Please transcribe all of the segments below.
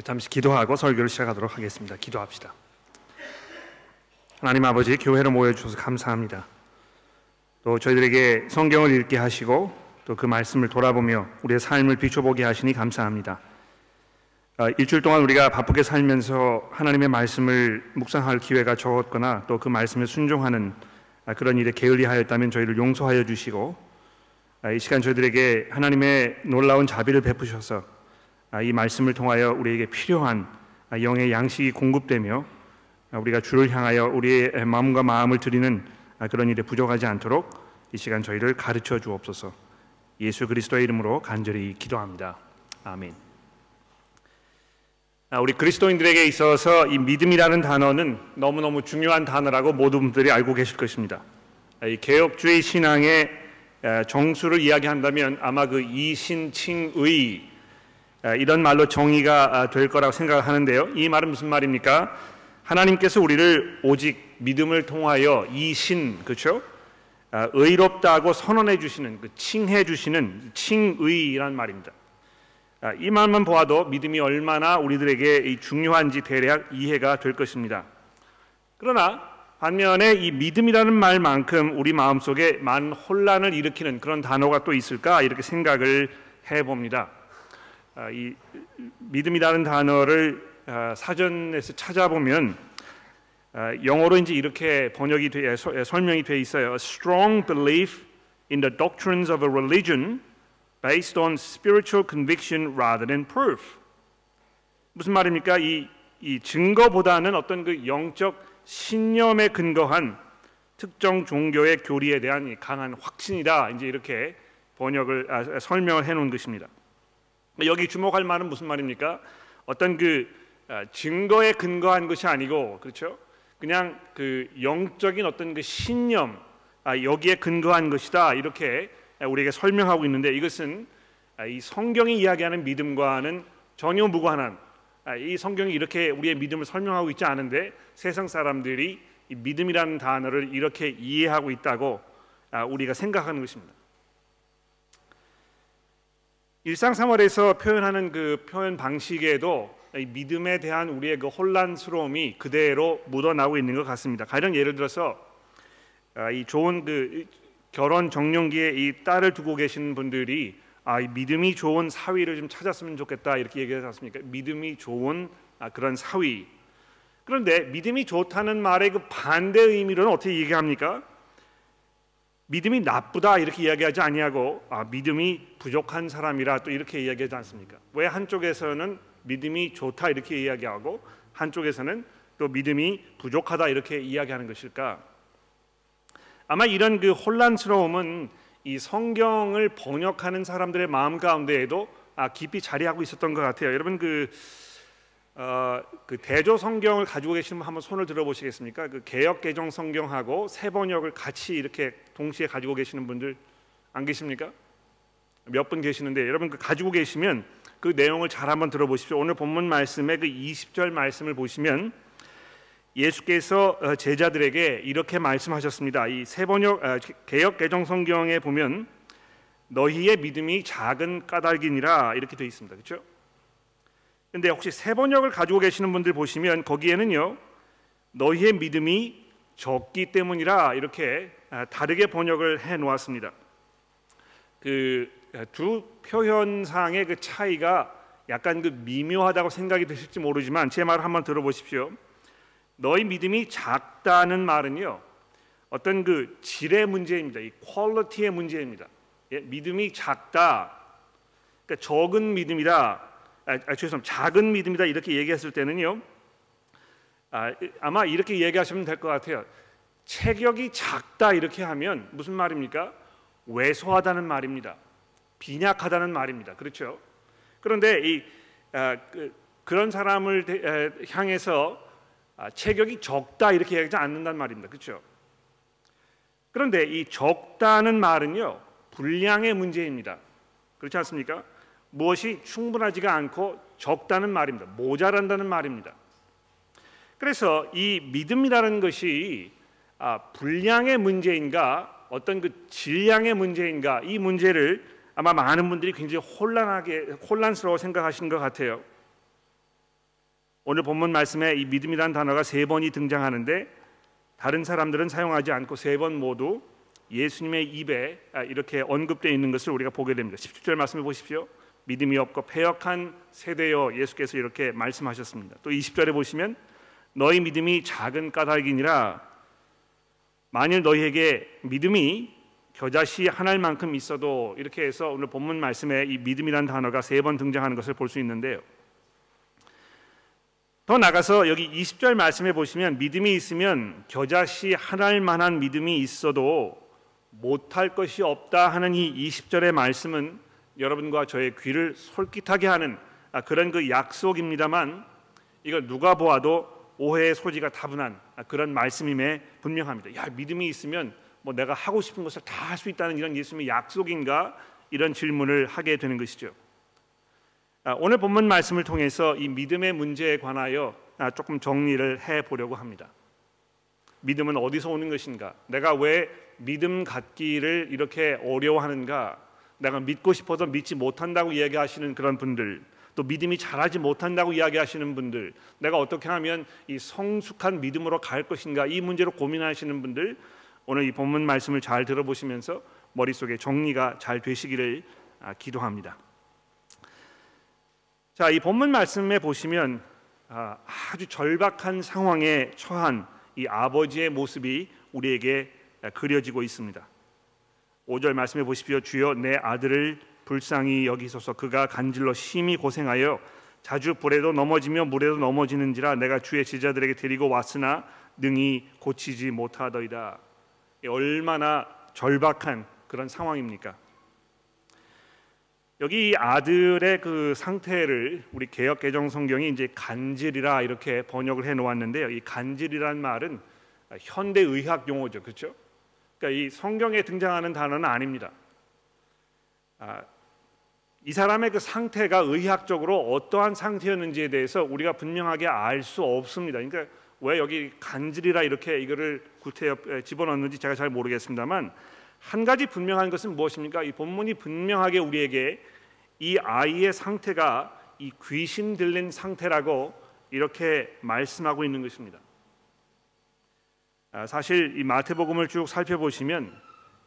잠시 기도하고 설교를 시작하도록 하겠습니다. 기도합시다. 하나님 아버지 교회로 모여 주셔서 감사합니다. 또 저희들에게 성경을 읽게 하시고 또 그 말씀을 돌아보며 우리의 삶을 비춰보게 하시니 감사합니다. 아, 일주일 동안 우리가 바쁘게 살면서 하나님의 말씀을 묵상할 기회가 적었거나 또 그 말씀에 순종하는 아, 그런 일에 게을리하였다면 저희를 용서하여 주시고 아, 이 시간 저희들에게 하나님의 놀라운 자비를 베푸셔서 이 말씀을 통하여 우리에게 필요한 영의 양식이 공급되며 우리가 주를 향하여 우리의 마음과 마음을 드리는 그런 일에 부족하지 않도록 이 시간 저희를 가르쳐 주옵소서. 예수 그리스도의 이름으로 간절히 기도합니다. 아멘. 우리 그리스도인들에게 있어서 이 믿음이라는 단어는 너무너무 중요한 단어라고 모든 분들이 알고 계실 것입니다. 이 개혁주의 신앙의 정수를 이야기한다면 아마 그 이신칭의 이런 말로 정의가 될 거라고 생각하는데요. 이 말은 무슨 말입니까? 하나님께서 우리를 오직 믿음을 통하여 이 신 그렇죠? 아, 의롭다고 선언해 주시는 그 칭해 주시는 칭의란 말입니다. 아, 이 말만 보아도 믿음이 얼마나 우리들에게 중요한지 대략 이해가 될 것입니다. 그러나 반면에 이 믿음이라는 말만큼 우리 마음속에 많은 혼란을 일으키는 그런 단어가 또 있을까 이렇게 생각을 해 봅니다. 아, 이 믿음이라는 단어를 사전에서 찾아보면 영어로 이제 이렇게 번역이 돼 설명이 돼 있어요. A strong belief in the doctrines of a religion based on spiritual conviction rather than proof. 무슨 말입니까? 이, 이 증거보다는 어떤 그 영적 신념에 근거한 특정 종교의 교리에 대한 강한 확신이다. 이제 이렇게 번역을 아, 설명을 해 놓은 것입니다. 여기 주목할 말은 무슨 말입니까? 어떤 그 아, 증거에 근거한 것이 아니고 그렇죠? 그냥 그 영적인 어떤 그 신념 아, 여기에 근거한 것이다 이렇게 우리에게 설명하고 있는데 이것은 아, 이 성경이 이야기하는 믿음과는 전혀 무관한 이 성경이 이렇게 우리의 믿음을 설명하고 있지 않은데 세상 사람들이 이 믿음이라는 단어를 이렇게 이해하고 있다고 우리가 생각하는 것입니다. 일상생활에서 표현하는 그 표현 방식에도 믿음에 대한 우리의 그 혼란스러움이 그대로 묻어나고 있는 것 같습니다. 가령 예를 들어서 아, 이 좋은 그 결혼 정년기에 이 딸을 두고 계신 분들이 아, 이 믿음이 좋은 사위를 좀 찾았으면 좋겠다 이렇게 얘기하지 않습니까? 믿음이 좋은 아, 그런 사위. 그런데 믿음이 좋다는 말의 그 반대 의미로는 어떻게 얘기합니까? 믿음이 나쁘다 이렇게 이야기하지 아니하고 아, 믿음이 부족한 사람이라 또 이렇게 이야기하지 않습니까? 왜 한쪽에서는 믿음이 좋다 이렇게 이야기하고 한쪽에서는 또 믿음이 부족하다 이렇게 이야기하는 것일까? 아마 이런 그 혼란스러움은 이 성경을 번역하는 사람들의 마음 가운데에도 아, 깊이 자리하고 있었던 것 같아요. 여러분 그, 어, 그 대조 성경을 가지고 계시는 분 한번 손을 들어보시겠습니까? 그 개역 개정 성경하고 새 번역을 같이 이렇게 동시에 가지고 계시는 분들 안 계십니까? 몇 분 계시는데 여러분 그 가지고 계시면 그 내용을 잘 한번 들어보십시오. 오늘 본문 말씀의 그 20절 말씀을 보시면 예수께서 어, 제자들에게 이렇게 말씀하셨습니다. 이 세 번역 아, 개역 개정 성경에 보면 너희의 믿음이 작은 까닭이니라 이렇게 되어 있습니다. 그렇죠? 근데 혹시 세 번역을 가지고 계시는 분들 보시면 거기에는요. 너희의 믿음이 적기 때문이라 이렇게 아, 다르게 번역을 해 놓았습니다. 그 두 표현상의 그 차이가 약간 그 미묘하다고 생각이 드실지 모르지만 제 말을 한번 들어보십시오. 너희 믿음이 작다는 말은요. 어떤 그 질의 문제입니다. 이 퀄리티의 문제입니다. 예, 믿음이 작다. 그러니까 적은 믿음이다. 아, 아, 죄송합니다. 작은 믿음이다 이렇게 얘기했을 때는요. 아, 아마 이렇게 얘기하시면 될 것 같아요. 체격이 작다 이렇게 하면 무슨 말입니까? 왜소하다는 말입니다. 빈약하다는 말입니다. 그렇죠? 그런데 이 아, 그, 런 사람을 대, 에, 향해서 아, 체격이 적다 이렇게 얘기하지 않는다는 말입니다. 그렇죠? 그런데 이 적다는 말은요 분량의 문제입니다. 그렇지 않습니까? 무엇이 충분하지가 않고 적다는 말입니다. 모자란다는 말입니다. 그래서 이 믿음이라는 것이 아, 분량의 문제인가 어떤 그 질량의 문제인가 이 문제를 아마 많은 분들이 굉장히 혼란하게 혼란스러워 생각하시는 것 같아요. 오늘 본문 말씀에 이 믿음이라는 단어가 세 번이 등장하는데 다른 사람들은 사용하지 않고 세 번 모두 예수님의 입에 아, 이렇게 언급되어 있는 것을 우리가 보게 됩니다. 17절 말씀해 보십시오. 믿음이 없고 패역한 세대여 예수께서 이렇게 말씀하셨습니다. 또 20절에 보시면 너희 믿음이 작은 까닭이니라 만일 너희에게 믿음이 겨자씨 하나만큼 있어도 이렇게 해서 오늘 본문 말씀에 이 믿음이라는 단어가 세 번 등장하는 것을 볼 수 있는데요. 더 나가서 여기 20절 말씀해 보시면 믿음이 있으면 겨자씨 하나일 만한 믿음이 있어도 못할 것이 없다 하는 이 20절의 말씀은 여러분과 저의 귀를 솔깃하게 하는 아, 그런 그 약속입니다만 이걸 누가 보아도 오해의 소지가 다분한 아, 그런 말씀임에 분명합니다. 야 믿음이 있으면 뭐 내가 하고 싶은 것을 다 할 수 있다는 이런 예수님의 약속인가 이런 질문을 하게 되는 것이죠. 아, 오늘 본문 말씀을 통해서 이 믿음의 문제에 관하여 조금 정리를 해 보려고 합니다. 믿음은 어디서 오는 것인가? 내가 왜 믿음 갖기를 이렇게 어려워하는가? 내가 믿고 싶어서 믿지 못한다고 이야기하시는 그런 분들, 또 믿음이 잘하지 못한다고 이야기하시는 분들, 내가 어떻게 하면 이 성숙한 믿음으로 갈 것인가 이 문제로 고민하시는 분들, 오늘 이 본문 말씀을 잘 들어보시면서 머릿속에 정리가 잘 되시기를 아, 기도합니다. 자, 이 본문 말씀에 보시면 아, 아주 절박한 상황에 처한 이 아버지의 모습이 우리에게 그려지고 있습니다. 5절 말씀해 보십시오. 주여 내 아들을 불쌍히 여기소서 그가 간질로 심히 고생하여 자주 불에도 넘어지며 물에도 넘어지는지라 내가 주의 제자들에게 데리고 왔으나 능히 고치지 못하더이다. 얼마나 절박한 그런 상황입니까? 여기 아들의 그 상태를 우리 개역 개정 성경이 이제 간질이라 이렇게 번역을 해 놓았는데요. 이 간질이란 말은 현대 의학 용어죠. 그렇죠? 그러니까 이 성경에 등장하는 단어는 아닙니다. 아, 이 사람의 그 상태가 의학적으로 어떠한 상태였는지에 대해서 우리가 분명하게 알 수 없습니다. 그러니까 왜 여기 간질이라 이렇게 이거를 구태 집어넣는지 제가 잘 모르겠습니다만 한 가지 분명한 것은 무엇입니까? 이 본문이 분명하게 우리에게 이 아이의 상태가 이 귀신 들린 상태라고 이렇게 말씀하고 있는 것입니다. 아, 사실 이 마태복음을 쭉 살펴보시면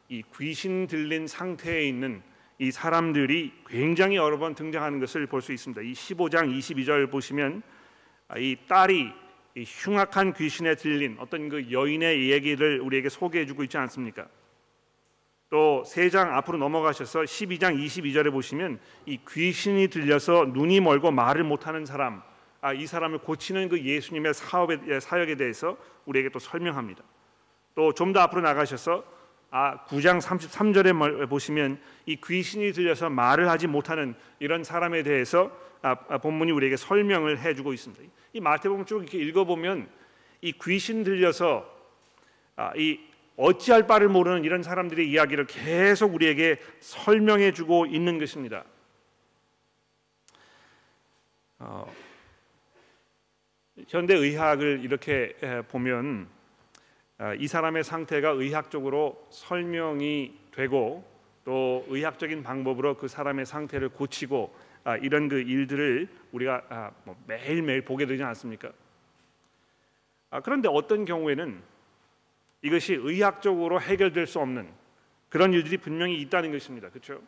이 귀신 들린 상태에 있는 이 사람들이 굉장히 여러 번 등장하는 것을 볼 수 있습니다. 이 15장 22절 보시면 아, 이 딸이 이 흉악한 귀신에 들린 어떤 그 여인의 얘기를 우리에게 소개해주고 있지 않습니까? 또 세 장 앞으로 넘어가셔서 12장 22절에 보시면 이 귀신이 들려서 눈이 멀고 말을 못하는 사람 아, 이 사람을 고치는 그 예수님의 사업에 예, 사역에 대해서 우리에게 또 설명합니다. 또 좀 더 앞으로 나가셔서 아, 9장 33절에 보시면 이 귀신이 들려서 말을 하지 못하는 이런 사람에 대해서 아, 아, 본문이 우리에게 설명을 해주고 있습니다. 이 마태복음 쭉 이렇게 읽어보면 이 귀신 들려서 아, 이 어찌할 바를 모르는 이런 사람들의 이야기를 계속 우리에게 설명해주고 있는 것입니다. 어, 현대 의학을 이렇게 보면 아, 이 사람의 상태가 의학적으로 설명이 되고 또 의학적인 방법으로 그 사람의 상태를 고치고 아, 이런 그 일들을 우리가 아, 뭐 매일매일 보게 되지 않습니까? 그런데 어떤 경우에는 이것이 의학적으로 해결될 수 없는 그런 일들이 분명히 있다는 것입니다. 그렇죠?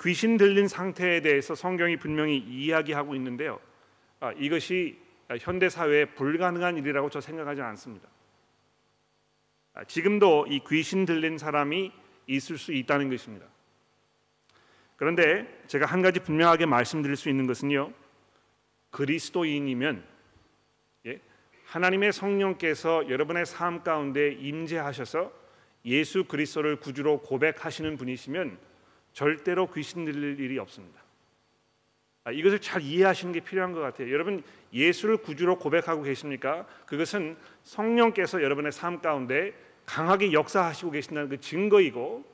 귀신 들린 상태에 대해서 성경이 분명히 이야기하고 있는데요. 아, 이것이 현대 사회에 불가능한 일이라고 저 생각하지 않습니다. 아, 지금도 이 귀신 들린 사람이 있을 수 있다는 것입니다. 그런데 제가 한 가지 분명하게 말씀드릴 수 있는 것은요. 그리스도인이면 예, 하나님의 성령께서 여러분의 삶 가운데 임재하셔서 예수 그리스도를 구주로 고백하시는 분이시면 절대로 귀신 들릴 일이 없습니다. 아, 이것을 잘 이해하시는 게 필요한 것 같아요. 여러분 예수를 구주로 고백하고 계십니까? 그것은 성령께서 여러분의 삶 가운데 강하게 역사하시고 계신다는 그 증거이고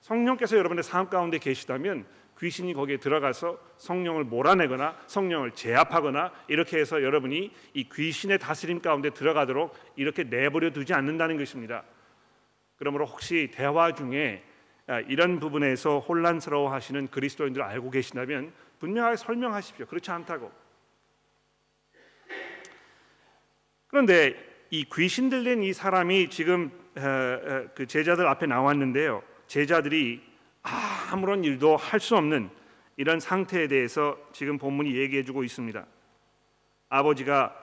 성령께서 여러분의 삶 가운데 계시다면 귀신이 거기에 들어가서 성령을 몰아내거나 성령을 제압하거나 이렇게 해서 여러분이 이 귀신의 다스림 가운데 들어가도록 이렇게 내버려 두지 않는다는 것입니다. 그러므로 혹시 대화 중에 아, 이런 부분에서 혼란스러워하시는 그리스도인들 알고 계시다면 분명하게 설명하십시오. 그렇지 않다고. 그런데 이 귀신 들린 이 사람이 지금 그 제자들 앞에 나왔는데요. 제자들이 아무런 일도 할 수 없는 이런 상태에 대해서 지금 본문이 얘기해 주고 있습니다. 아버지가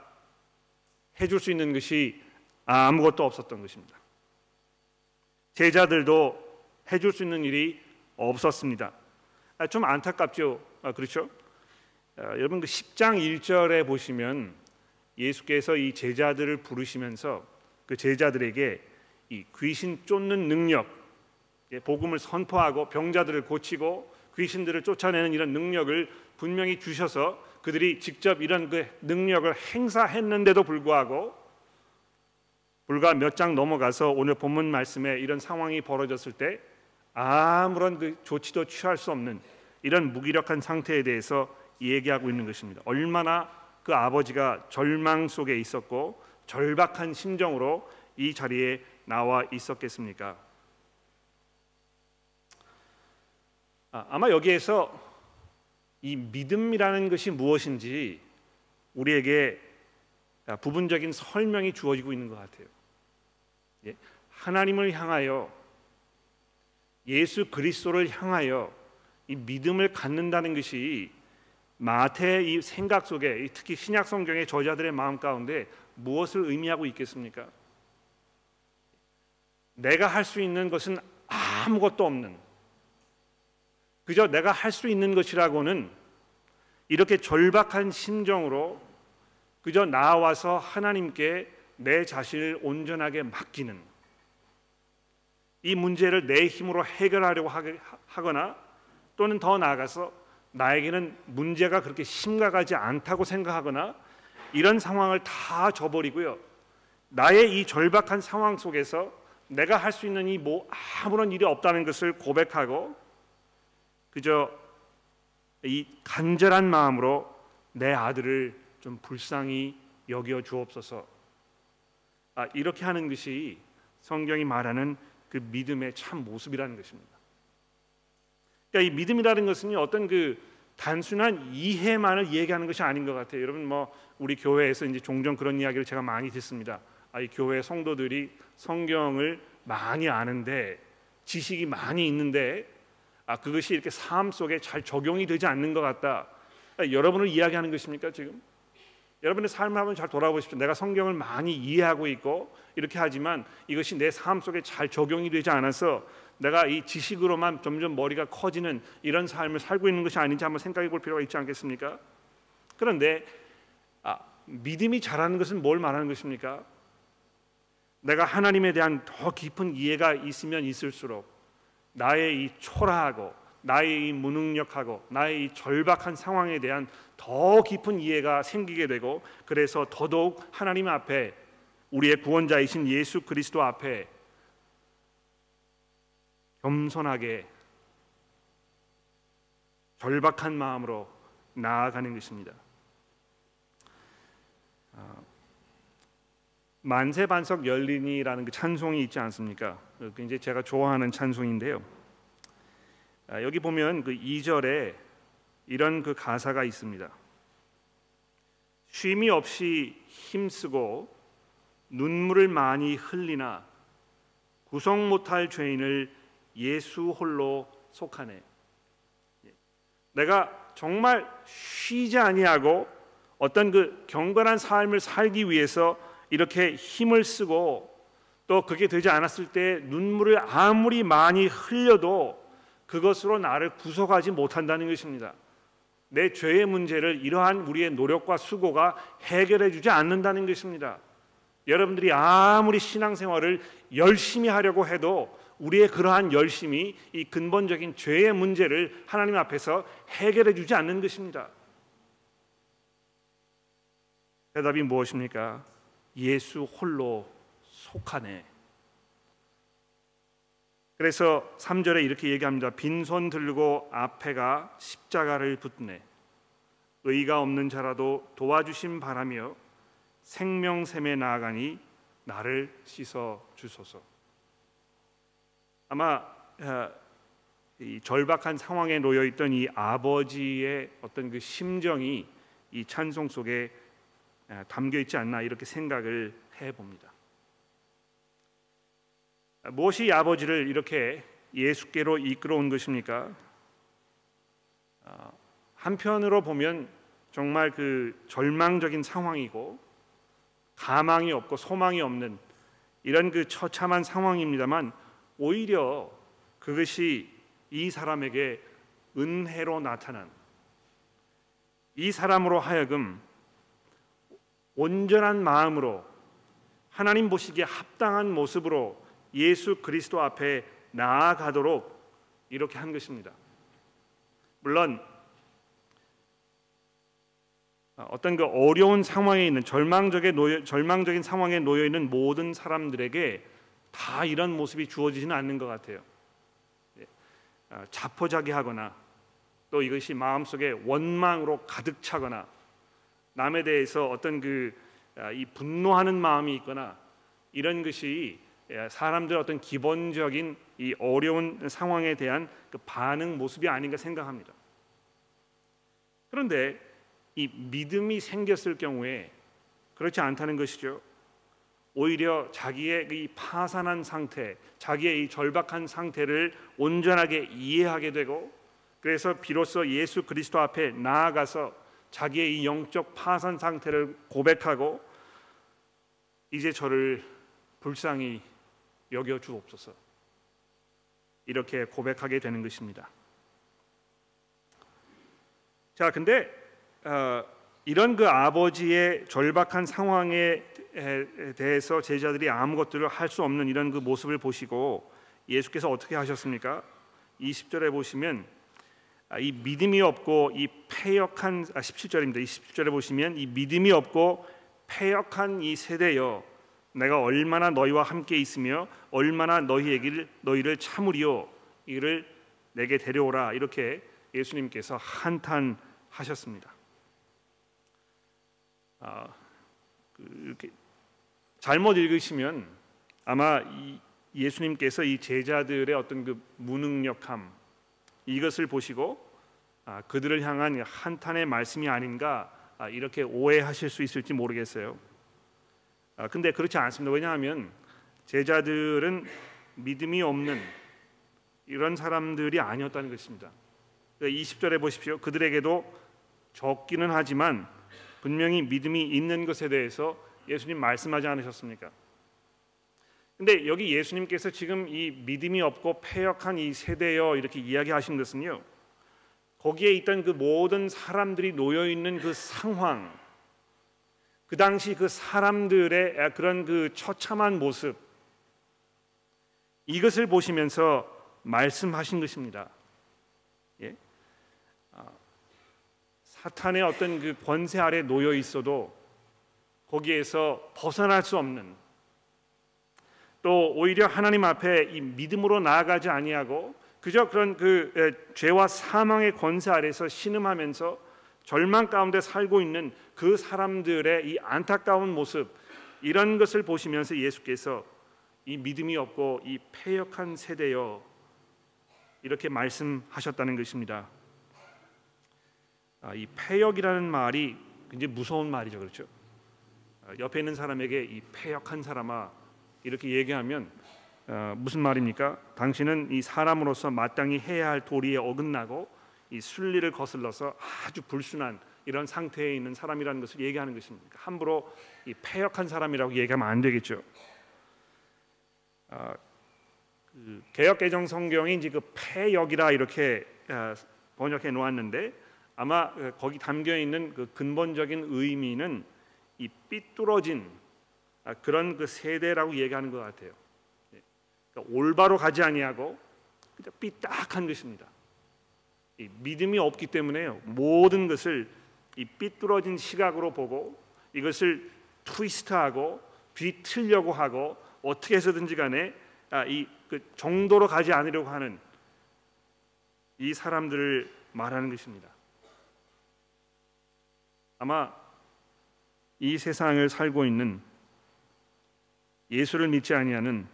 해줄 수 있는 것이 아무것도 없었던 것입니다. 제자들도 해줄 수 있는 일이 없었습니다. 아, 좀 안타깝죠. 아, 그렇죠? 아, 여러분 그 10장 1절에 보시면 예수께서 이 제자들을 부르시면서 그 제자들에게 이 귀신 쫓는 능력, 예, 복음을 선포하고 병자들을 고치고 귀신들을 쫓아내는 이런 능력을 분명히 주셔서 그들이 직접 이런 그 능력을 행사했는데도 불구하고 불과 몇 장 넘어가서 오늘 본문 말씀에 이런 상황이 벌어졌을 때 아무런 그 조치도 취할 수 없는 이런 무기력한 상태에 대해서 얘기하고 있는 것입니다. 얼마나 그 아버지가 절망 속에 있었고 절박한 심정으로 이 자리에 나와 있었겠습니까? 아, 아마 여기에서 이 믿음이라는 것이 무엇인지 우리에게 부분적인 설명이 주어지고 있는 것 같아요. 예, 하나님을 향하여 예수 그리스도를 향하여 이 믿음을 갖는다는 것이 마태의 이 생각 속에 특히 신약 성경의 저자들의 마음 가운데 무엇을 의미하고 있겠습니까? 내가 할 수 있는 것은 아무것도 없는 그저 내가 할 수 있는 것이라고는 이렇게 절박한 심정으로 그저 나와서 하나님께 내 자신을 온전하게 맡기는 이 문제를 내 힘으로 해결하려고 하거나 또는 더 나아가서 나에게는 문제가 그렇게 심각하지 않다고 생각하거나 이런 상황을 다 저버리고요. 나의 이 절박한 상황 속에서 내가 할 수 있는 이 뭐 아무런 일이 없다는 것을 고백하고 그저 이 간절한 마음으로 내 아들을 좀 불쌍히 여겨 주옵소서. 아, 이렇게 하는 것이 성경이 말하는 그 믿음의 참 모습이라는 것입니다. 그러니까 이 믿음이라는 것은 어떤 그 단순한 이해만을 얘기하는 것이 아닌 것 같아요. 여러분 뭐 우리 교회에서 이제 종종 그런 이야기를 제가 많이 듣습니다. 아, 이 교회 성도들이 성경을 많이 아는데 지식이 많이 있는데 아 그것이 이렇게 삶 속에 잘 적용이 되지 않는 것 같다. 아, 여러분을 이야기하는 것입니까 지금? 여러분의 삶을 한번 잘 돌아보십시오. 내가 성경을 많이 이해하고 있고 이렇게 하지만 이것이 내 삶 속에 잘 적용이 되지 않아서 내가 이 지식으로만 점점 머리가 커지는 이런 삶을 살고 있는 것이 아닌지 한번 생각해 볼 필요가 있지 않겠습니까? 그런데 아, 믿음이 자라는 것은 뭘 말하는 것입니까? 내가 하나님에 대한 더 깊은 이해가 있으면 있을수록 나의 이 초라하고 나의 이 무능력하고 나의 이 절박한 상황에 대한 더 깊은 이해가 생기게 되고 그래서 더더욱 하나님 앞에 우리의 구원자이신 예수 그리스도 앞에 겸손하게 절박한 마음으로 나아가는 것입니다. 아, 만세 반석 열리니라는 그 찬송이 있지 않습니까? 그 이제 제가 좋아하는 찬송인데요. 아, 여기 보면 그 2절에 이런 그 가사가 있습니다. 쉼이 없이 힘쓰고 눈물을 많이 흘리나 구성 못할 죄인을 예수 홀로 속하네. 예. 내가 정말 쉬지 아니하고 어떤 그 경건한 삶을 살기 위해서 이렇게 힘을 쓰고 또 그게 되지 않았을 때 눈물을 아무리 많이 흘려도 그것으로 나를 구속하지 못한다는 것입니다. 내 죄의 문제를 이러한 우리의 노력과 수고가 해결해 주지 않는다는 것입니다. 여러분들이 아무리 신앙생활을 열심히 하려고 해도 우리의 그러한 열심이 이 근본적인 죄의 문제를 하나님 앞에서 해결해 주지 않는 것입니다. 대답이 무엇입니까? 예수 홀로 속하네. 그래서 3절에 이렇게 얘기합니다. 빈손 들고 앞에가 십자가를 붙네. 의가 없는 자라도 도와주심 바라며 생명샘에 나아가니 나를 씻어 주소서. 아마 어, 이 절박한 상황에 놓여 있던 이 아버지의 어떤 그 심정이 이 찬송 속에 담겨 있지 않나 이렇게 생각을 해 봅니다. 무엇이 아버지를 이렇게 예수께로 이끌어온 것입니까? 어, 한편으로 보면 정말 그 절망적인 상황이고 가망이 없고 소망이 없는 이런 그 처참한 상황입니다만 오히려 그것이 이 사람에게 은혜로 나타난 이 사람으로 하여금 온전한 마음으로 하나님 보시기에 합당한 모습으로 예수 그리스도 앞에 나아가도록 이렇게 한 것입니다. 물론 어떤 그 어려운 상황에 있는 절망적인 놓여, 절망적인 상황에 놓여 있는 모든 사람들에게 다 이런 모습이 주어지지는 않는 것 같아요. 예. 아, 자포자기하거나 또 이것이 마음속에 원망으로 가득 차거나 남에 대해서 어떤 그이 아, 분노하는 마음이 있거나 이런 것이 예, 사람들 어떤 기본적인 이 어려운 상황에 대한 그 반응 모습이 아닌가 생각합니다. 그런데 이 믿음이 생겼을 경우에 그렇지 않다는 것이죠. 오히려 자기의 이 파산한 상태, 자기의 이 절박한 상태를 온전하게 이해하게 되고 그래서 비로소 예수 그리스도 앞에 나아가서 자기의 이 영적 파산 상태를 고백하고 이제 저를 불쌍히 여겨 주옵소서. 이렇게 고백하게 되는 것입니다. 자, 근데 어, 이런 그 아버지의 절박한 상황에 대해서 제자들이 아무것들을 할 수 없는 이런 그 모습을 보시고 예수께서 어떻게 하셨습니까? 20절에 보시면 아, 이 믿음이 없고 이 패역한 아 17절입니다. 27절에 보시면 이 믿음이 없고 패역한 이 세대여 내가 얼마나 너희와 함께 있으며 얼마나 너희에게 너희를 참으리요 이를 내게 데려오라 이렇게 예수님께서 한탄하셨습니다. 아, 그 이렇게 잘못 읽으시면 아마 이 예수님께서 이 제자들의 어떤 그 무능력함 이것을 보시고 아, 그들을 향한 한탄의 말씀이 아닌가 아, 이렇게 오해하실 수 있을지 모르겠어요. 아, 근데 그렇지 않습니다. 왜냐하면 제자들은 믿음이 없는 이런 사람들이 아니었다는 것입니다. 20절에 그러니까 보십시오. 그들에게도 적기는 하지만 분명히 믿음이 있는 것에 대해서 예수님 말씀하지 않으셨습니까? 근데 여기 예수님께서 지금 이 믿음이 없고 패역한 이 세대여 이렇게 이야기하신 것은요. 거기에 있던 그 모든 사람들이 놓여 있는 그 상황 그 당시 그 사람들의 그런 그 처참한 모습 이것을 보시면서 말씀하신 것입니다. 예? 아, 사탄의 어떤 그 권세 아래 놓여 있어도 거기에서 벗어날 수 없는 또 오히려 하나님 앞에 이 믿음으로 나아가지 아니하고 그저 그런 그 죄와 사망의 권세 아래서 신음하면서 절망 가운데 살고 있는 그 사람들의 이 안타까운 모습 이런 것을 보시면서 예수께서 이 믿음이 없고 이 패역한 세대여 이렇게 말씀하셨다는 것입니다. 아, 이 패역이라는 말이 굉장히 무서운 말이죠, 그렇죠? 아, 옆에 있는 사람에게 이 패역한 사람아 이렇게 얘기하면 어, 무슨 말입니까? 당신은 이 사람으로서 마땅히 해야 할 도리에 어긋나고 이 순리를 거슬러서 아주 불순한 이런 상태에 있는 사람이라는 것을 얘기하는 것입니다. 함부로 이 패역한 사람이라고 얘기하면 안 되겠죠. 아, 그 개역 개정 성경이 이제 그 패역이라 이렇게 아, 번역해 놓았는데 아마 그 거기 담겨 있는 그 근본적인 의미는 이 삐뚤어진 아, 그런 그 세대라고 얘기하는 것 같아요. 예. 그러니까 올바로 가지 아니하고 삐딱한 것입니다. 믿음이 없기 때문에요. 모든 것을 이 삐뚤어진 시각으로 보고 이것을 트위스트하고 뒤틀려고 하고 어떻게 해서든지 간에 아, 이 그 정도로 가지 않으려고 하는 이 사람들을 말하는 것입니다. 아마 이 세상을 살고 있는 예수를 믿지 아니하는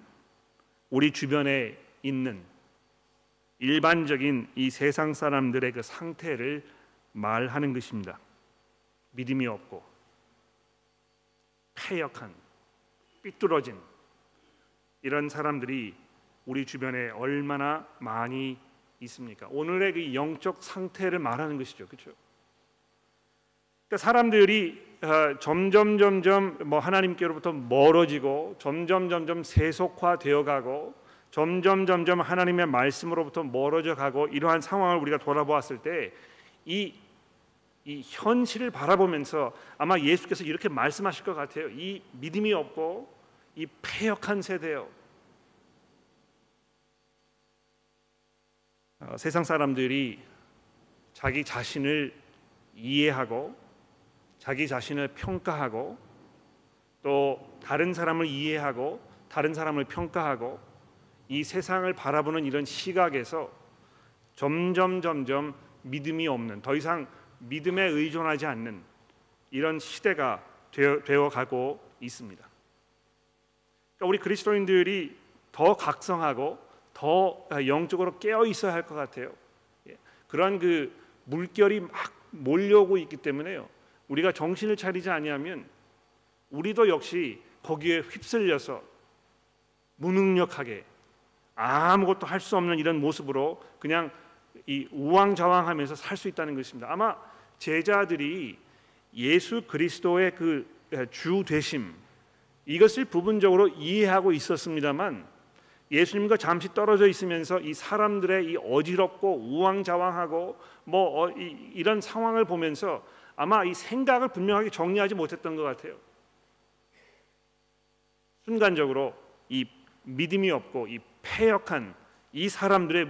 우리 주변에 있는 일반적인 이 세상 사람들의 그 상태를 말하는 것입니다. 믿음이 없고 패역한 삐뚤어진 이런 사람들이 우리 주변에 얼마나 많이 있습니까? 오늘의 그 영적 상태를 말하는 것이죠, 그렇죠? 그러니까 사람들이 어, 점점 점점 뭐 하나님께로부터 멀어지고 점점 점점 세속화되어 가고 점점 점점 하나님의 말씀으로부터 멀어져 가고 이러한 상황을 우리가 돌아보았을 때이 이 현실을 바라보면서 아마 예수께서 이렇게 말씀하실 것 같아요. 이 믿음이 없고 이 패역한 세대요. 어, 세상 사람들이 자기 자신을 이해하고 자기 자신을 평가하고 또 다른 사람을 이해하고 다른 사람을 평가하고 이 세상을 바라보는 이런 시각에서 점점 점점 믿음이 없는 더 이상 믿음에 의존하지 않는 이런 시대가 되어, 가고 있습니다. 그러니까 우리 그리스도인들이 더 각성하고 더 영적으로 깨어 있어야 할 것 같아요. 예. 그런 그 물결이 막 몰려오고 있기 때문에요. 우리가 정신을 차리지 아니하면 우리도 역시 거기에 휩쓸려서 무능력하게 아무것도 할 수 없는 이런 모습으로 그냥 이 우왕좌왕하면서 살 수 있다는 것입니다. 아마 제자들이 예수 그리스도의 그 주 되심 이것을 부분적으로 이해하고 있었습니다만 예수님과 잠시 떨어져 있으면서 이 사람들의 이 어지럽고 우왕좌왕하고 뭐 어, 이, 이런 상황을 보면서 아마 이 생각을 분명하게 정리하지 못했던 것 같아요. 순간적으로 이 믿음이 없고 이 패역한 이 사람들의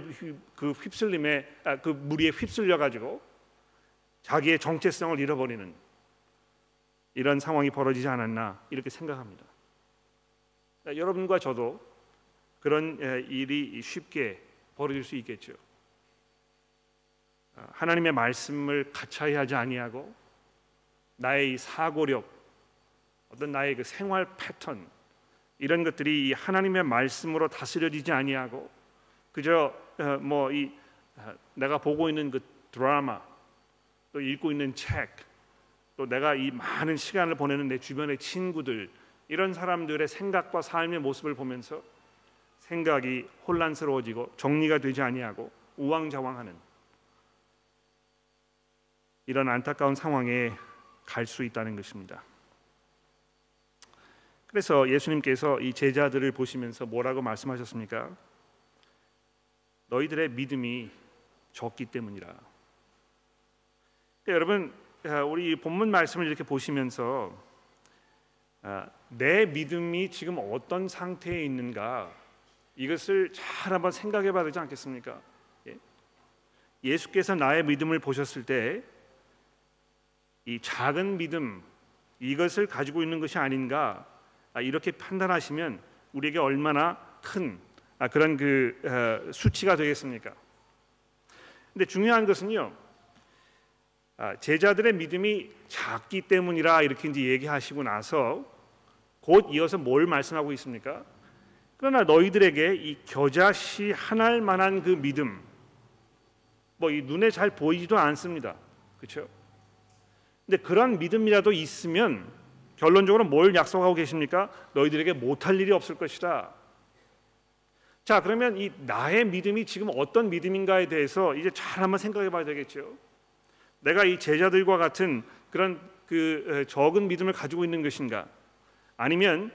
그 휩쓸림에 아, 그 무리에 휩쓸려 가지고 자기의 정체성을 잃어버리는 이런 상황이 벌어지지 않았나 이렇게 생각합니다. 여러분과 저도 그런 일이 쉽게 벌어질 수 있겠죠. 아, 하나님의 말씀을 가차히 하지 아니하고 나의 사고력, 어떤 나의 그 생활 패턴 이런 것들이 하나님의 말씀으로 다스려지지 아니하고 그저 어, 뭐이 아, 내가 보고 있는 그 드라마 또 읽고 있는 책, 또 내가 이 많은 시간을 보내는 내 주변의 친구들 이런 사람들의 생각과 삶의 모습을 보면서 생각이 혼란스러워지고 정리가 되지 아니하고 우왕좌왕하는 이런 안타까운 상황에 갈 수 있다는 것입니다. 그래서 예수님께서 이 제자들을 보시면서 뭐라고 말씀하셨습니까? 너희들의 믿음이 적기 때문이라. 그러니까 여러분 아, 우리 본문 말씀을 이렇게 보시면서 아, 내 믿음이 지금 어떤 상태에 있는가 이것을 잘 한번 생각해 봐야 되지 않겠습니까? 예. 예수께서 나의 믿음을 보셨을 때 이 작은 믿음 이것을 가지고 있는 것이 아닌가 아, 이렇게 판단하시면 우리에게 얼마나 큰 그런 그 어, 수치가 되겠습니까? 근데 중요한 것은요. 아, 제자들의 믿음이 작기 때문이라 이렇게 이제 얘기하시고 나서 곧 이어서 뭘 말씀하고 있습니까? 그러나 너희들에게 이 겨자씨 하나일 만한 그 믿음 뭐 이 눈에 잘 보이지도 않습니다. 그렇죠? 근데 그런 믿음이라도 있으면 결론적으로 뭘 약속하고 계십니까? 너희들에게 못할 일이 없을 것이다. 자, 그러면 이 나의 믿음이 지금 어떤 믿음인가에 대해서 이제 잘 한번 생각해 봐야 되겠죠. 내가 이 제자들과 같은 그런 그 적은 믿음을 가지고 있는 것인가? 아니면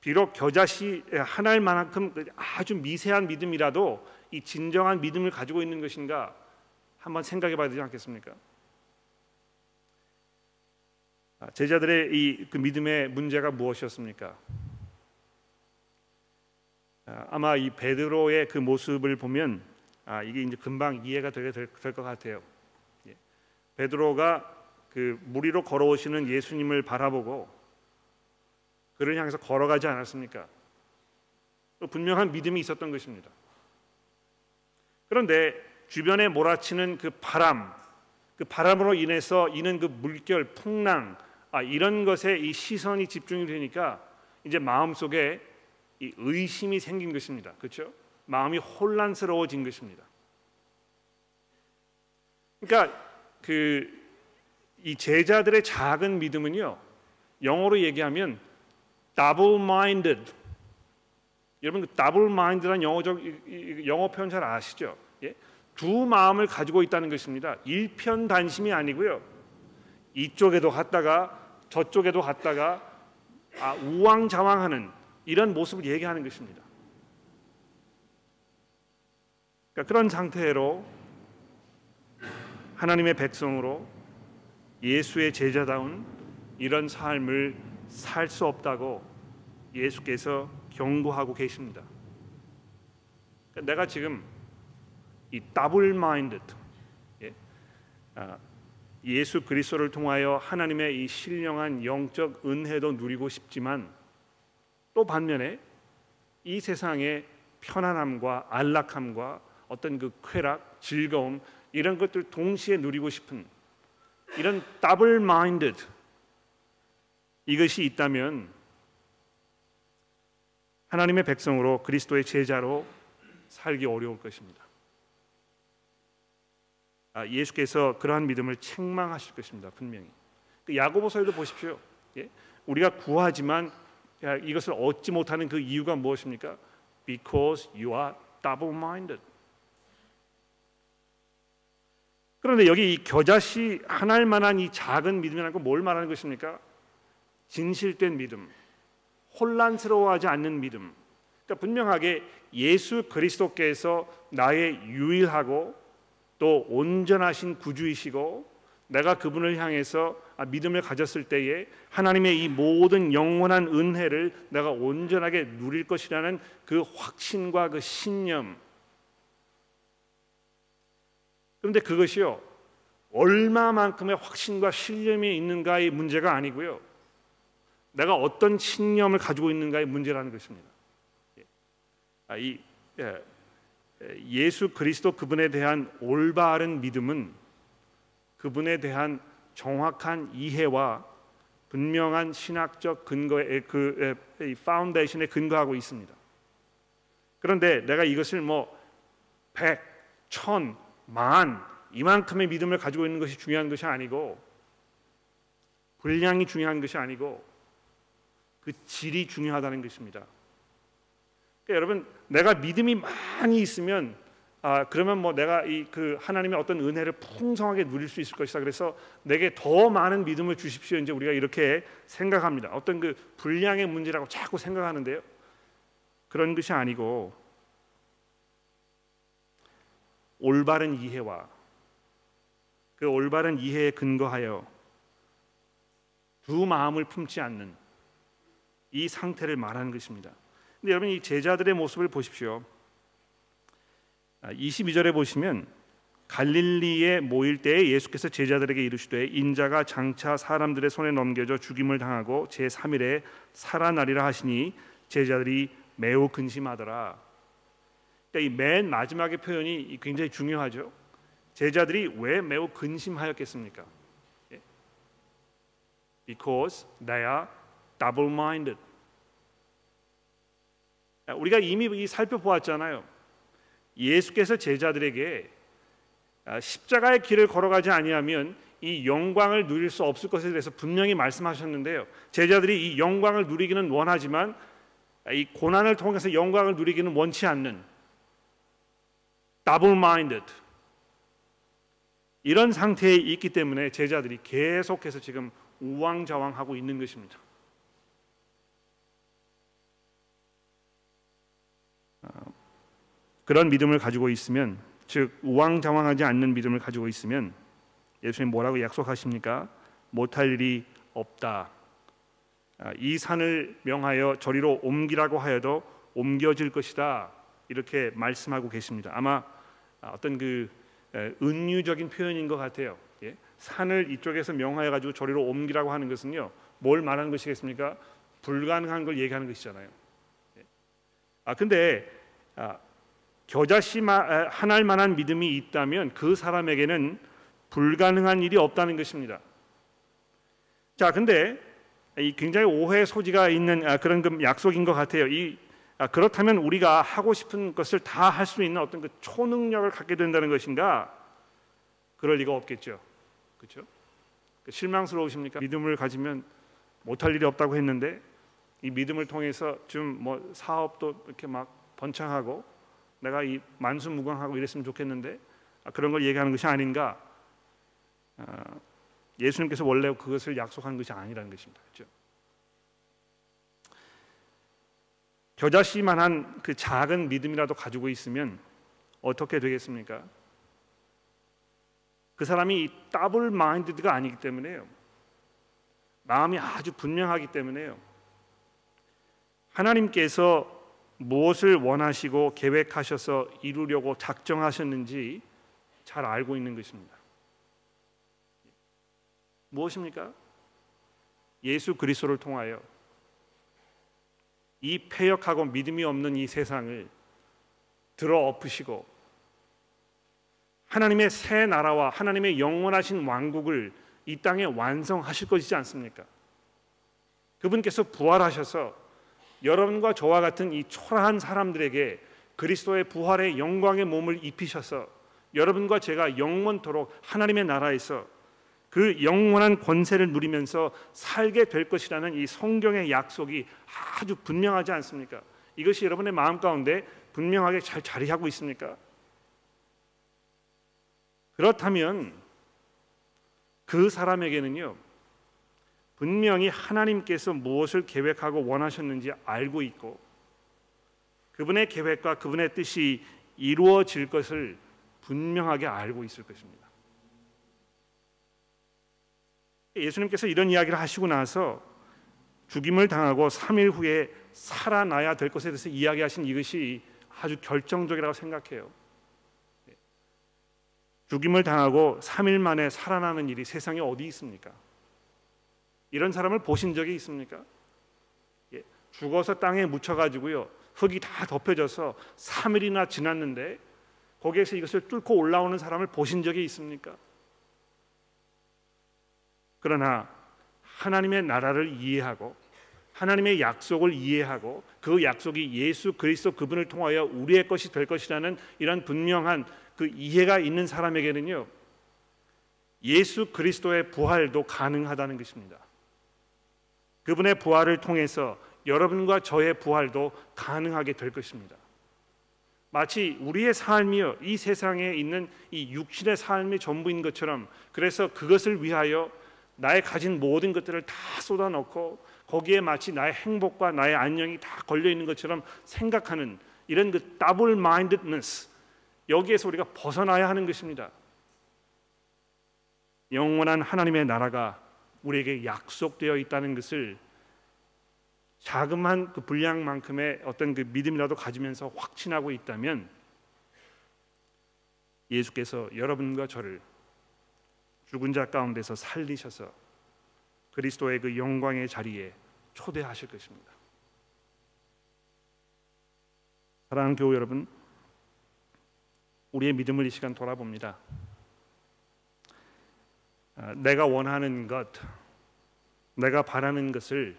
비록 겨자씨 하나일 만큼 아주 미세한 믿음이라도 이 진정한 믿음을 가지고 있는 것인가? 한번 생각해 봐야 되지 않겠습니까? 아, 제자들의 이 그 믿음의 문제가 무엇이었습니까? 아, 아마 이 베드로의 그 모습을 보면 아, 이게 이제 금방 이해가 되게 될것 같아요. 베드로가 그 무리로 걸어오시는 예수님을 바라보고 그를 향해서 걸어가지 않았습니까? 또 분명한 믿음이 있었던 것입니다. 그런데 주변에 몰아치는 그 바람, 그 바람으로 인해서 이는 그 물결, 풍랑 아, 이런 것에 이 시선이 집중이 되니까 이제 마음 속에 이 의심이 생긴 것입니다. 그렇죠? 마음이 혼란스러워진 것입니다. 그러니까 그 이 제자들의 작은 믿음은요 영어로 얘기하면 double-minded. 여러분 그 double-minded란 영어적 영어 표현 잘 아시죠? 예? 두 마음을 가지고 있다는 것입니다. 일편단심이 아니고요. 이쪽에도 갔다가 저쪽에도 갔다가 아, 우왕좌왕하는 이런 모습을 얘기하는 것입니다. 그러니까 그런 상태로 하나님의 백성으로 예수의 제자다운 이런 삶을 살 수 없다고 예수께서 경고하고 계십니다. 그러니까 내가 지금 이 더블 마인드 예? 아, 예수 그리스도를 통하여 하나님의 이 신령한 영적 은혜도 누리고 싶지만 또 반면에 이 세상의 편안함과 안락함과 어떤 그 쾌락, 즐거움 이런 것들 동시에 누리고 싶은 이런 더블 마인드 이것이 있다면 하나님의 백성으로 그리스도의 제자로 살기 어려울 것입니다. 아, 예수께서 그러한 믿음을 책망하실 것입니다. 분명히. 그 야고보서에도 보십시오. 예? 우리가 구하지만 이것을 얻지 못하는 그 이유가 무엇입니까? Because you are double-minded. 그런데 여기 이 겨자씨 하나일 만한 이 작은 믿음이라는 건뭘 말하는 것입니까? 진실된 믿음, 혼란스러워하지 않는 믿음. 그러니까 분명하게 예수 그리스도께서 나의 유일하고 또 온전하신 구주이시고 내가 그분을 향해서 아, 믿음을 가졌을 때에 하나님의 이 모든 영원한 은혜를 내가 온전하게 누릴 것이라는 그 확신과 그 신념. 그런데 그것이요 얼마만큼의 확신과 신념이 있는가의 문제가 아니고요. 내가 어떤 신념을 가지고 있는가의 문제라는 것입니다. 예. 아, 이 예, 예수 그리스도 그분에 대한 올바른 믿음은 그분에 대한 정확한 이해와 분명한 신학적 근거에 그 foundation에 근거하고 있습니다. 그런데 내가 이것을 뭐 백, 천, 만 이만큼의 믿음을 가지고 있는 것이 중요한 것이 아니고 분량이 중요한 것이 아니고 그 질이 중요하다는 것입니다. 그러니까 여러분 내가 믿음이 많이 있으면 아 그러면 뭐 내가 이 그 하나님의 어떤 은혜를 풍성하게 누릴 수 있을 것이다. 그래서 내게 더 많은 믿음을 주십시오. 이제 우리가 이렇게 생각합니다. 어떤 그 분량의 문제라고 자꾸 생각하는데요. 그런 것이 아니고 올바른 이해와 그 올바른 이해에 근거하여 두 마음을 품지 않는 이 상태를 말하는 것입니다. 근데 여러분 이 제자들의 모습을 보십시오. 22절에 아, 보시면 갈릴리에 모일 때에 예수께서 제자들에게 이르시되 인자가 장차 사람들의 손에 넘겨져 죽임을 당하고 제 3일에 살아나리라 하시니 제자들이 매우 근심하더라. 그러니까 이 맨 마지막의 표현이 굉장히 중요하죠. 제자들이 왜 매우 근심하였겠습니까? 예. Because they are double-minded. 우리가 이미 살펴보았잖아요. 예수께서 제자들에게 아, 십자가의 길을 걸어가지 아니하면 이 영광을 누릴 수 없을 것에 대해서 분명히 말씀하셨는데요. 제자들이 이 영광을 누리기는 원하지만 이 고난을 통해서 영광을 누리기는 원치 않는 double minded 이런 상태에 있기 때문에 제자들이 계속해서 지금 우왕좌왕하고 있는 것입니다. 그런 믿음을 가지고 있으면 즉 우왕좌왕하지 않는 믿음을 가지고 있으면 예수님 뭐라고 약속하십니까? 못할 일이 없다. 아, 이 산을 명하여 저리로 옮기라고 하여도 옮겨질 것이다. 이렇게 말씀하고 계십니다. 아마 어떤 그 은유적인 표현인 것 같아요. 예? 산을 이쪽에서 명하여 가지고 저리로 옮기라고 하는 것은요. 뭘 말하는 것이겠습니까? 불가능한 걸 얘기하는 것이잖아요. 예. 아 근데 아, 겨자씨 하나일 만한 믿음이 있다면 그 사람에게는 불가능한 일이 없다는 것입니다. 자, 근데 이 굉장히 오해 소지가 있는 아, 그런 그 약속인 것 같아요. 이 아, 그렇다면 우리가 하고 싶은 것을 다 할 수 있는 어떤 그 초능력을 갖게 된다는 것인가? 그럴 리가 없겠죠. 그렇죠? 실망스러우십니까? 믿음을 가지면 못할 일이 없다고 했는데 이 믿음을 통해서 좀 뭐 사업도 이렇게 막 번창하고 내가 이 만수무강하고 이랬으면 좋겠는데 아, 그런 걸 얘기하는 것이 아닌가? 아, 예수님께서 원래 그것을 약속한 것이 아니라는 것입니다. 그렇죠? 겨자씨만한 그 작은 믿음이라도 가지고 있으면 어떻게 되겠습니까? 그 사람이 더블 마인드가 아니기 때문에요. 마음이 아주 분명하기 때문에요. 하나님께서 무엇을 원하시고 계획하셔서 이루려고 작정하셨는지 잘 알고 있는 것입니다. 무엇입니까? 예수 그리스도를 통하여 이 폐역하고 믿음이 없는 이 세상을 들어 엎으시고 하나님의 새 나라와 하나님의 영원하신 왕국을 이 땅에 완성하실 것이지 않습니까? 그분께서 부활하셔서 여러분과 저와 같은 이 초라한 사람들에게 그리스도의 부활의 영광의 몸을 입히셔서 여러분과 제가 영원토록 하나님의 나라에서 그 영원한 권세를 누리면서 살게 될 것이라는 이 성경의 약속이 아주 분명하지 않습니까? 이것이 여러분의 마음 가운데 분명하게 잘 자리하고 있습니까? 그렇다면 그 사람에게는요 분명히 하나님께서 무엇을 계획하고 원하셨는지 알고 있고 그분의 계획과 그분의 뜻이 이루어질 것을 분명하게 알고 있을 것입니다. 예수님께서 이런 이야기를 하시고 나서 죽임을 당하고 3일 후에 살아나야 될 것에 대해서 이야기하신 이것이 아주 결정적이라고 생각해요. 죽임을 당하고 3일 만에 살아나는 일이 세상에 어디 있습니까? 이런 사람을 보신 적이 있습니까? 예, 죽어서 땅에 묻혀가지고요 흙이 다 덮여져서 3일이나 지났는데 거기에서 이것을 뚫고 올라오는 사람을 보신 적이 있습니까? 그러나 하나님의 나라를 이해하고 하나님의 약속을 이해하고 그 약속이 예수 그리스도 그분을 통하여 우리의 것이 될 것이라는 이런 분명한 그 이해가 있는 사람에게는요 예수 그리스도의 부활도 가능하다는 것입니다. 그분의 부활을 통해서 여러분과 저의 부활도 가능하게 될 것입니다. 마치 우리의 삶이요 이 세상에 있는 이 육신의 삶이 전부인 것처럼 그래서 그것을 위하여 나의 가진 모든 것들을 다 쏟아넣고 거기에 마치 나의 행복과 나의 안녕이 다 걸려 있는 것처럼 생각하는 이런 그 더블 마인드니스 여기에서 우리가 벗어나야 하는 것입니다. 영원한 하나님의 나라가 우리에게 약속되어 있다는 것을 자그마한 그 분량만큼의 어떤 그 믿음이라도 가지면서 확신하고 있다면 예수께서 여러분과 저를 죽은 자 가운데서 살리셔서 그리스도의 그 영광의 자리에 초대하실 것입니다. 사랑하는 교우 여러분, 우리의 믿음을 이 시간 돌아봅니다. 아, 내가 원하는 것, 내가 바라는 것을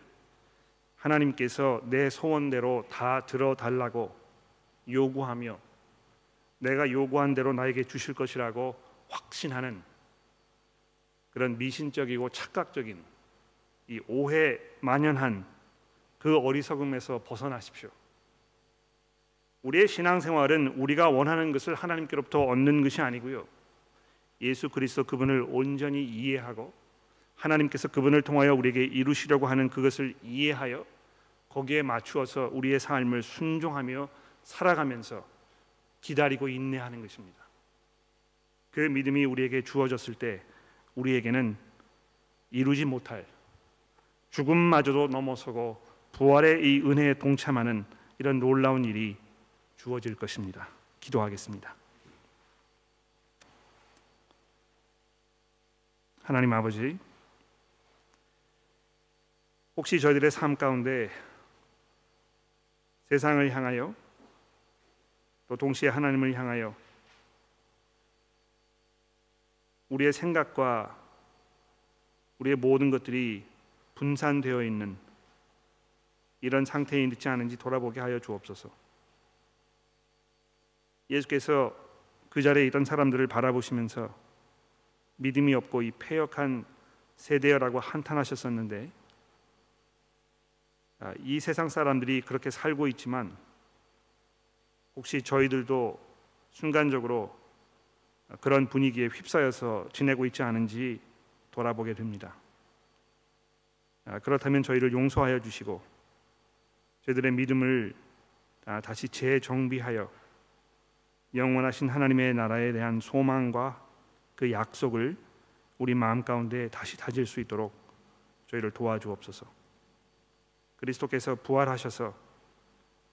하나님께서 내 소원대로 다 들어달라고 요구하며 내가 요구한 대로 나에게 주실 것이라고 확신하는 그런 미신적이고 착각적인 이 오해 만연한 그 어리석음에서 벗어나십시오. 우리의 신앙생활은 우리가 원하는 것을 하나님께로부터 얻는 것이 아니고요. 예수 그리스도 그분을 온전히 이해하고 하나님께서 그분을 통하여 우리에게 이루시려고 하는 그것을 이해하여 거기에 맞추어서 우리의 삶을 순종하며 살아가면서 기다리고 인내하는 것입니다. 그 믿음이 우리에게 주어졌을 때 우리에게는 이루지 못할 죽음마저도 넘어서고 부활의 이 은혜에 동참하는 이런 놀라운 일이 주어질 것입니다. 기도하겠습니다. 하나님 아버지, 혹시 저희들의 삶 가운데 세상을 향하여 또 동시에 하나님을 향하여 우리의 생각과 우리의 모든 것들이 분산되어 있는 이런 상태에 있지 않은지 돌아보게 하여 주옵소서. 예수께서 그 자리에 있던 사람들을 바라보시면서 믿음이 없고 이 폐역한 세대여라고 한탄하셨었는데 아, 이 세상 사람들이 그렇게 살고 있지만 혹시 저희들도 순간적으로 그런 분위기에 휩싸여서 지내고 있지 않은지 돌아보게 됩니다. 아, 그렇다면 저희를 용서하여 주시고 저희들의 믿음을 아, 다시 재정비하여 영원하신 하나님의 나라에 대한 소망과 그 약속을 우리 마음 가운데 다시 다질 수 있도록 저희를 도와주옵소서. 그리스도께서 부활하셔서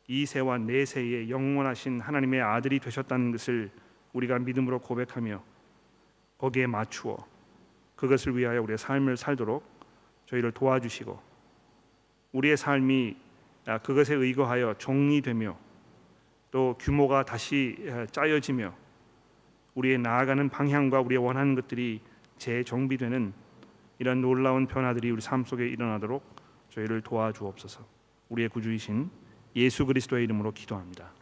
이 세와 내 세의 영원하신 하나님의 아들이 되셨다는 것을 우리가 믿음으로 고백하며 거기에 맞추어 그것을 위하여 우리의 삶을 살도록 저희를 도와주시고 우리의 삶이 아, 그것에 의거하여 정리되며 또 규모가 다시 아, 짜여지며 우리의 나아가는 방향과 우리의 원하는 것들이 재정비되는 이런 놀라운 변화들이 우리 삶 속에 일어나도록 저희를 도와주옵소서. 우리의 구주이신 예수 그리스도의 이름으로 기도합니다.